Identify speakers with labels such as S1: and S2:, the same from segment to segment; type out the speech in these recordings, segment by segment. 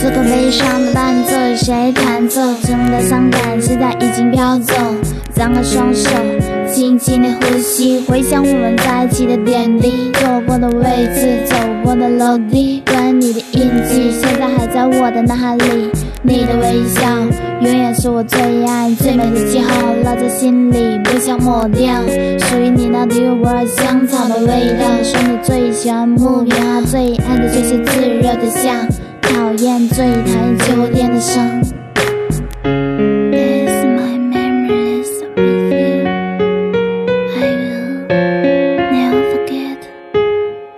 S1: 此刻悲伤的伴奏，谁弹奏？真的伤感，现在已经飘走。张开双手，轻轻的呼吸，回想我们在一起的点滴，坐过的位置，走过的楼梯，关于你的印记，现在还在我的脑海里。你的微笑，永远是我最爱最美的记号，烙在心里，不想抹掉。属于你那独一无二香草的味道，说你最喜欢木棉，最爱的就是炙热的夏，讨厌最台酒店的声。This my memory is with you, I will never forget.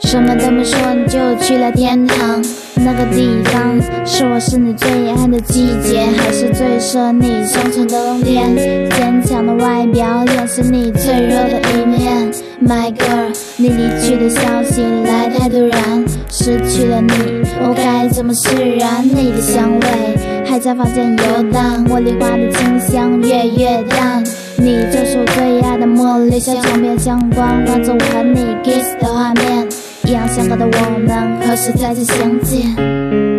S1: 什么都没说，你就去了天堂。那个地方是我是你最爱的季节，还是最适合你生存的冬天？坚强的外表掩饰你脆弱的一面。My girl，你离去的消息来太突然，失去了你，我该怎么释然？你的香味还在房间游荡，茉莉花的清香越越淡。你就是我最爱的茉莉，小窗边阳光换作我和你 kiss 的画面。一样相隔的我们，何时再次相见？